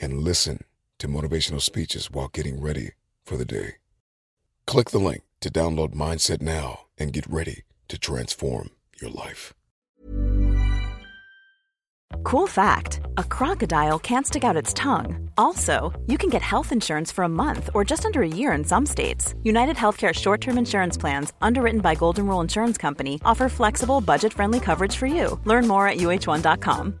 and listen to motivational speeches while getting ready for the day. Click the link to download Mindset now and get ready to transform your life. Cool fact a crocodile can't stick out its tongue. Also, you can get health insurance for a month or just under a year in some states. United Healthcare short term insurance plans, underwritten by Golden Rule Insurance Company, offer flexible, budget friendly coverage for you. Learn more at uh1.com.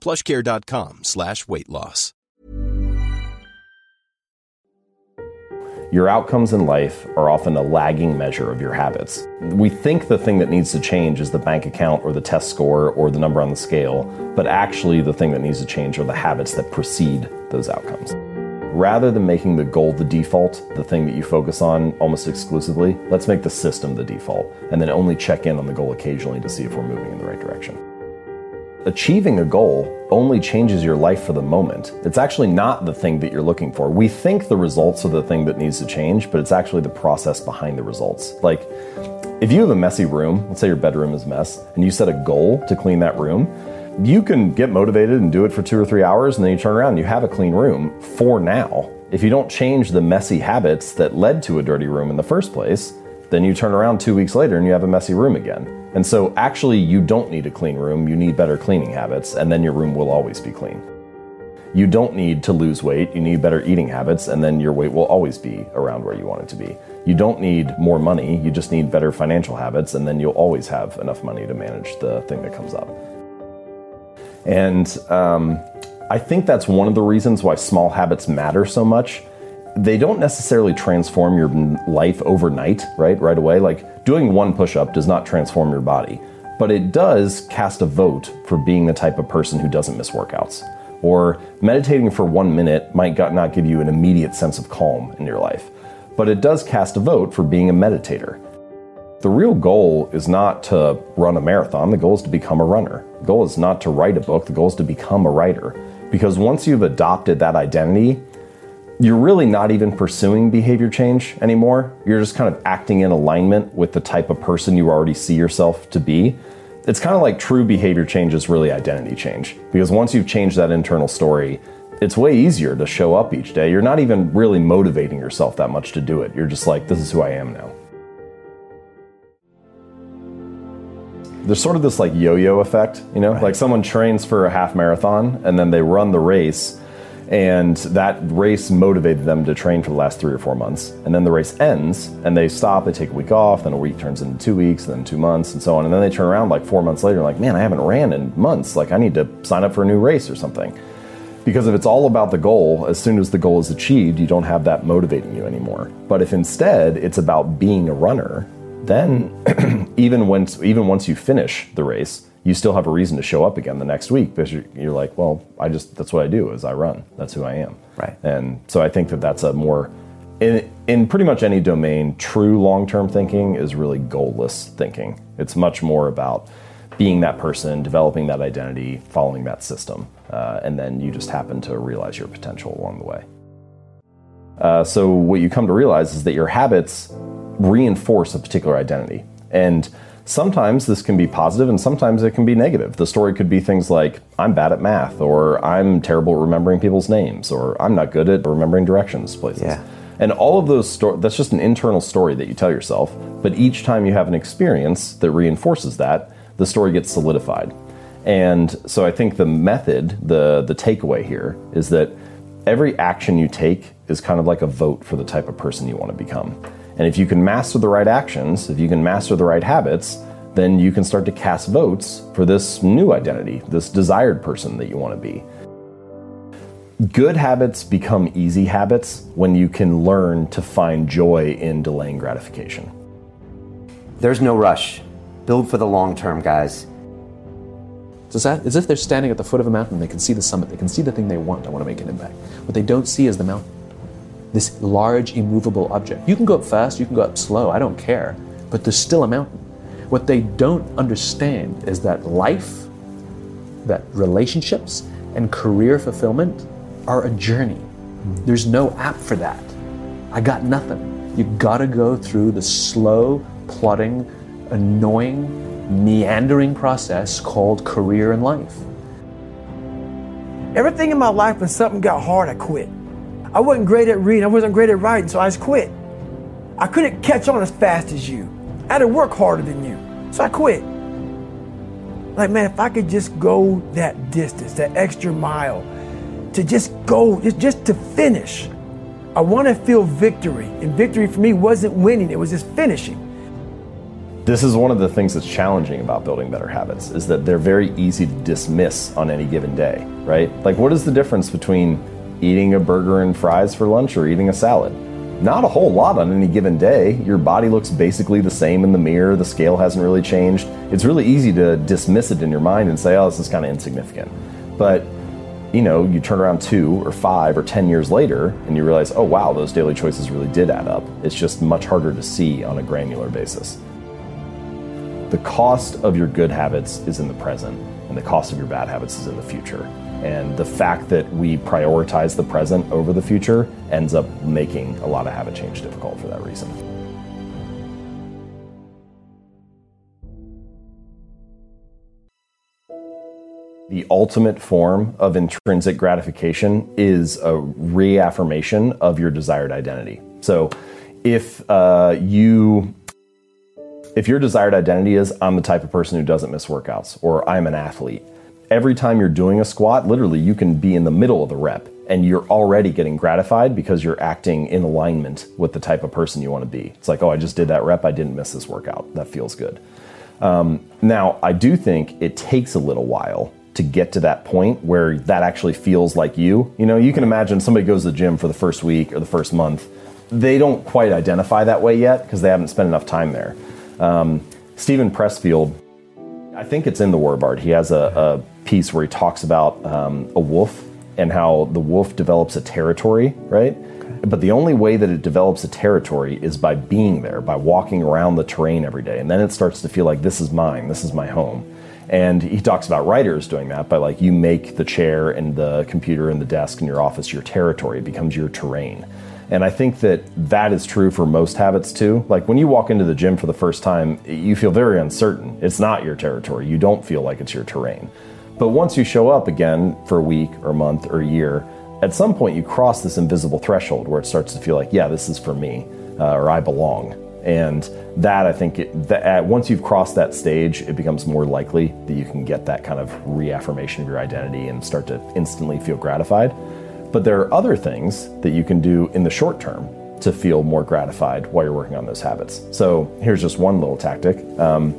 plushcare.com slash weight loss. Your outcomes in life are often a lagging measure of your habits. We think the thing that needs to change is the bank account or the test score or the number on the scale, but actually the thing that needs to change are the habits that precede those outcomes. Rather than making the goal the default, the thing that you focus on almost exclusively, let's make the system the default and then only check in on the goal occasionally to see if we're moving in the right direction. Achieving a goal only changes your life for the moment. It's actually not the thing that you're looking for. We think the results are the thing that needs to change, but it's actually the process behind the results. Like, if you have a messy room, let's say your bedroom is a mess, and you set a goal to clean that room, you can get motivated and do it for two or three hours, and then you turn around and you have a clean room for now. If you don't change the messy habits that led to a dirty room in the first place, then you turn around two weeks later and you have a messy room again. And so, actually, you don't need a clean room, you need better cleaning habits, and then your room will always be clean. You don't need to lose weight, you need better eating habits, and then your weight will always be around where you want it to be. You don't need more money, you just need better financial habits, and then you'll always have enough money to manage the thing that comes up. And um, I think that's one of the reasons why small habits matter so much they don't necessarily transform your life overnight, right? Right away. Like doing one push up does not transform your body, but it does cast a vote for being the type of person who doesn't miss workouts. Or meditating for one minute might not give you an immediate sense of calm in your life, but it does cast a vote for being a meditator. The real goal is not to run a marathon, the goal is to become a runner. The goal is not to write a book, the goal is to become a writer. Because once you've adopted that identity, you're really not even pursuing behavior change anymore. You're just kind of acting in alignment with the type of person you already see yourself to be. It's kind of like true behavior change is really identity change. Because once you've changed that internal story, it's way easier to show up each day. You're not even really motivating yourself that much to do it. You're just like, this is who I am now. There's sort of this like yo yo effect, you know? Right. Like someone trains for a half marathon and then they run the race and that race motivated them to train for the last three or four months. And then the race ends, and they stop, they take a week off, then a week turns into two weeks, then two months, and so on. And then they turn around like four months later, like, man, I haven't ran in months. Like, I need to sign up for a new race or something. Because if it's all about the goal, as soon as the goal is achieved, you don't have that motivating you anymore. But if instead it's about being a runner, then even once even once you finish the race, you still have a reason to show up again the next week because you're, you're like, well, I just that's what I do is I run. That's who I am. Right. And so I think that that's a more in in pretty much any domain, true long term thinking is really goalless thinking. It's much more about being that person, developing that identity, following that system, uh, and then you just happen to realize your potential along the way. Uh, so what you come to realize is that your habits reinforce a particular identity, and sometimes this can be positive and sometimes it can be negative. The story could be things like I'm bad at math, or I'm terrible at remembering people's names, or I'm not good at remembering directions places. Yeah. And all of those stories, that's just an internal story that you tell yourself, but each time you have an experience that reinforces that, the story gets solidified. And so I think the method, the the takeaway here is that every action you take is kind of like a vote for the type of person you want to become. And if you can master the right actions, if you can master the right habits, then you can start to cast votes for this new identity, this desired person that you want to be. Good habits become easy habits when you can learn to find joy in delaying gratification. There's no rush. Build for the long term, guys. It's as if they're standing at the foot of a mountain. They can see the summit. They can see the thing they want. I want to make an impact. What they don't see is the mountain. This large, immovable object. You can go up fast. You can go up slow. I don't care. But there's still a mountain. What they don't understand is that life, that relationships, and career fulfillment are a journey. Mm-hmm. There's no app for that. I got nothing. You gotta go through the slow, plodding, annoying, meandering process called career and life. Everything in my life, when something got hard, I quit. I wasn't great at reading, I wasn't great at writing, so I just quit. I couldn't catch on as fast as you. I had to work harder than you, so I quit. Like, man, if I could just go that distance, that extra mile, to just go, just, just to finish. I want to feel victory. And victory for me wasn't winning, it was just finishing. This is one of the things that's challenging about building better habits is that they're very easy to dismiss on any given day, right? Like what is the difference between eating a burger and fries for lunch or eating a salad? Not a whole lot on any given day. Your body looks basically the same in the mirror. The scale hasn't really changed. It's really easy to dismiss it in your mind and say, "Oh, this is kind of insignificant." But you know, you turn around two or five or 10 years later and you realize, oh wow, those daily choices really did add up. It's just much harder to see on a granular basis. The cost of your good habits is in the present, and the cost of your bad habits is in the future. And the fact that we prioritize the present over the future ends up making a lot of habit change difficult for that reason. The ultimate form of intrinsic gratification is a reaffirmation of your desired identity. So, if uh, you if your desired identity is I'm the type of person who doesn't miss workouts or I'm an athlete, every time you're doing a squat, literally you can be in the middle of the rep and you're already getting gratified because you're acting in alignment with the type of person you want to be. It's like, oh, I just did that rep, I didn't miss this workout. That feels good. Um, now, I do think it takes a little while to get to that point where that actually feels like you. You know, you can imagine somebody goes to the gym for the first week or the first month. They don't quite identify that way yet because they haven't spent enough time there. Um, Steven Pressfield, I think it's in the Word He has a, a, piece where he talks about um, a wolf and how the wolf develops a territory, right? Okay. But the only way that it develops a territory is by being there, by walking around the terrain every day. And then it starts to feel like this is mine, this is my home. And he talks about writers doing that by like you make the chair and the computer and the desk in your office your territory, it becomes your terrain. And I think that that is true for most habits too. Like when you walk into the gym for the first time, you feel very uncertain. It's not your territory. You don't feel like it's your terrain. But once you show up again for a week or month or year, at some point you cross this invisible threshold where it starts to feel like, yeah, this is for me, uh, or I belong. And that I think it, that, once you've crossed that stage, it becomes more likely that you can get that kind of reaffirmation of your identity and start to instantly feel gratified. But there are other things that you can do in the short term to feel more gratified while you're working on those habits. So here's just one little tactic. Um,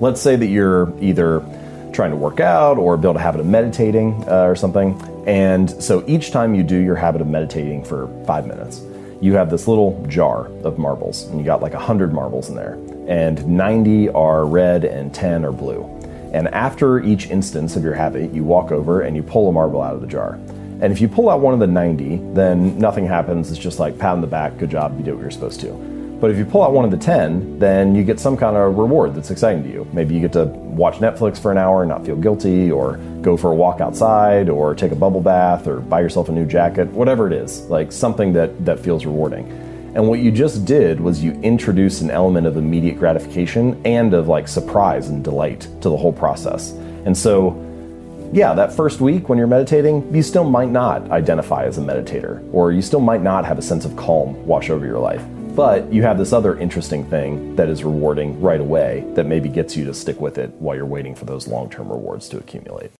let's say that you're either trying to work out or build a habit of meditating uh, or something, And so each time you do your habit of meditating for five minutes, you have this little jar of marbles, and you got like 100 marbles in there, and 90 are red and 10 are blue. And after each instance of your habit, you walk over and you pull a marble out of the jar. And if you pull out one of the 90, then nothing happens. It's just like pat on the back, good job, you did what you're supposed to. But if you pull out one of the 10, then you get some kind of reward that's exciting to you. Maybe you get to watch Netflix for an hour and not feel guilty, or go for a walk outside, or take a bubble bath, or buy yourself a new jacket, whatever it is, like something that, that feels rewarding. And what you just did was you introduced an element of immediate gratification and of like surprise and delight to the whole process. And so, yeah, that first week when you're meditating, you still might not identify as a meditator, or you still might not have a sense of calm wash over your life. But you have this other interesting thing that is rewarding right away that maybe gets you to stick with it while you're waiting for those long term rewards to accumulate.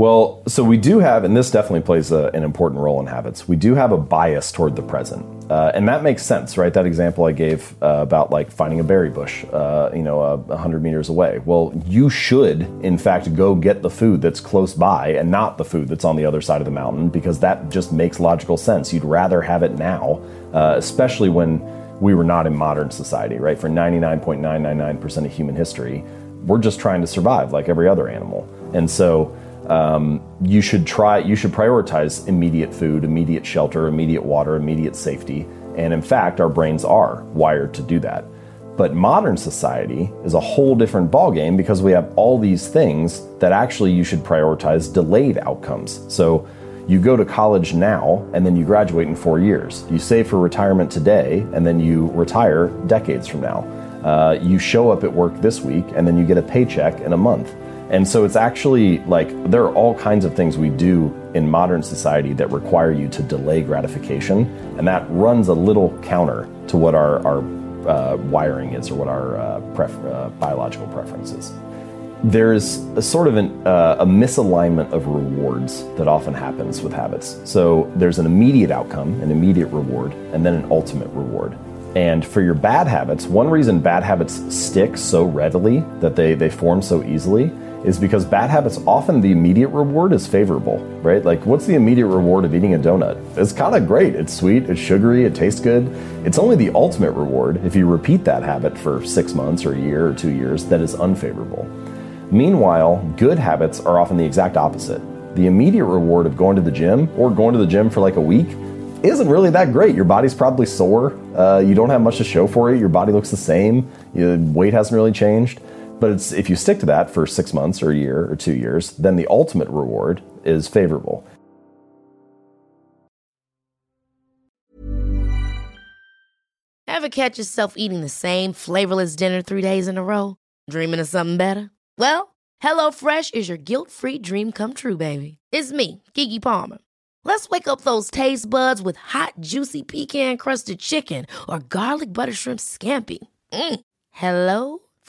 Well, so we do have, and this definitely plays a, an important role in habits, we do have a bias toward the present. Uh, and that makes sense, right? That example I gave uh, about like finding a berry bush, uh, you know, a 100 meters away. Well, you should, in fact, go get the food that's close by and not the food that's on the other side of the mountain because that just makes logical sense. You'd rather have it now, uh, especially when we were not in modern society, right? For 99.999% of human history, we're just trying to survive like every other animal. And so, um, you should try you should prioritize immediate food immediate shelter immediate water immediate safety. And in fact our brains are wired to do that. But modern society is a whole different ballgame because we have all these things that actually you should prioritize delayed outcomes. So you go to college now and then you graduate in four years. You save for retirement today and then you retire decades from now. Uh, you show up at work this week and then you get a paycheck in a month and so it's actually like there are all kinds of things we do in modern society that require you to delay gratification, and that runs a little counter to what our, our uh, wiring is or what our uh, pref- uh, biological preference is. There's a sort of an, uh, a misalignment of rewards that often happens with habits. So there's an immediate outcome, an immediate reward, and then an ultimate reward. And for your bad habits, one reason bad habits stick so readily, that they, they form so easily, is because bad habits often the immediate reward is favorable, right? Like, what's the immediate reward of eating a donut? It's kind of great. It's sweet, it's sugary, it tastes good. It's only the ultimate reward, if you repeat that habit for six months or a year or two years, that is unfavorable. Meanwhile, good habits are often the exact opposite. The immediate reward of going to the gym or going to the gym for like a week isn't really that great. Your body's probably sore. Uh, you don't have much to show for it. Your body looks the same. Your weight hasn't really changed. But it's, if you stick to that for six months or a year or two years, then the ultimate reward is favorable. Ever catch yourself eating the same flavorless dinner three days in a row? Dreaming of something better? Well, HelloFresh is your guilt free dream come true, baby. It's me, Keke Palmer. Let's wake up those taste buds with hot, juicy pecan crusted chicken or garlic butter shrimp scampi. Mm. Hello